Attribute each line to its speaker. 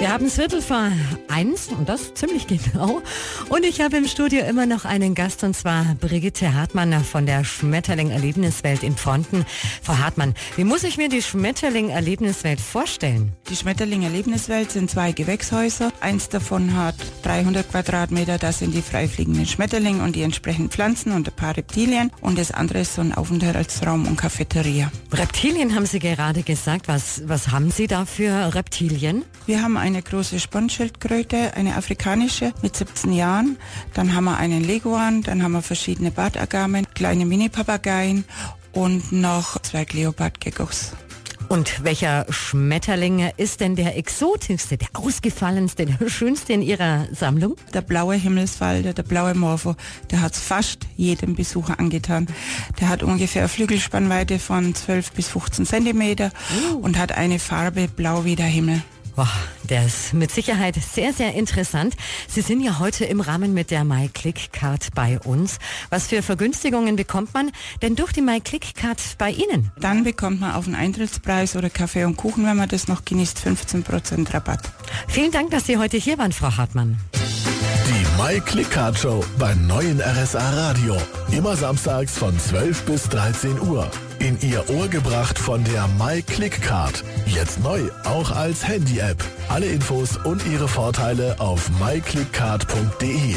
Speaker 1: Wir haben es Viertel vor eins und das ziemlich genau. Und ich habe im Studio immer noch einen Gast und zwar Brigitte Hartmann von der Schmetterling Erlebniswelt in Fronten. Frau Hartmann, wie muss ich mir die Schmetterling Erlebniswelt vorstellen?
Speaker 2: Die Schmetterling Erlebniswelt sind zwei Gewächshäuser. Eins davon hat 300 Quadratmeter, das sind die freifliegenden Schmetterlinge und die entsprechenden Pflanzen und ein paar Reptilien. Und das andere ist so ein Aufenthaltsraum und Cafeteria.
Speaker 1: Reptilien haben Sie gerade gesagt. Was, was haben Sie da für Reptilien?
Speaker 2: Wir haben eine große Sponsschildkröte, eine afrikanische mit 17 Jahren. Dann haben wir einen Leguan, dann haben wir verschiedene Bartagamen, kleine Mini-Papageien und noch zwei Kleopardgeckos.
Speaker 1: Und welcher Schmetterling ist denn der exotischste, der ausgefallenste, der schönste in Ihrer Sammlung?
Speaker 2: Der blaue Himmelsfalter, der blaue Morpho, der hat es fast jedem Besucher angetan. Der hat ungefähr eine Flügelspannweite von 12 bis 15 Zentimeter uh. und hat eine Farbe blau wie der Himmel.
Speaker 1: Boah, der ist mit Sicherheit sehr, sehr interessant. Sie sind ja heute im Rahmen mit der MyClick-Card bei uns. Was für Vergünstigungen bekommt man denn durch die MyClick-Card bei Ihnen?
Speaker 2: Dann bekommt man auf den Eintrittspreis oder Kaffee und Kuchen, wenn man das noch genießt, 15% Rabatt.
Speaker 1: Vielen Dank, dass Sie heute hier waren, Frau Hartmann.
Speaker 3: Die MyClick-Card Show beim neuen RSA Radio. Immer samstags von 12 bis 13 Uhr in Ihr Ohr gebracht von der MyClickCard. Jetzt neu, auch als Handy-App. Alle Infos und ihre Vorteile auf myclickcard.de.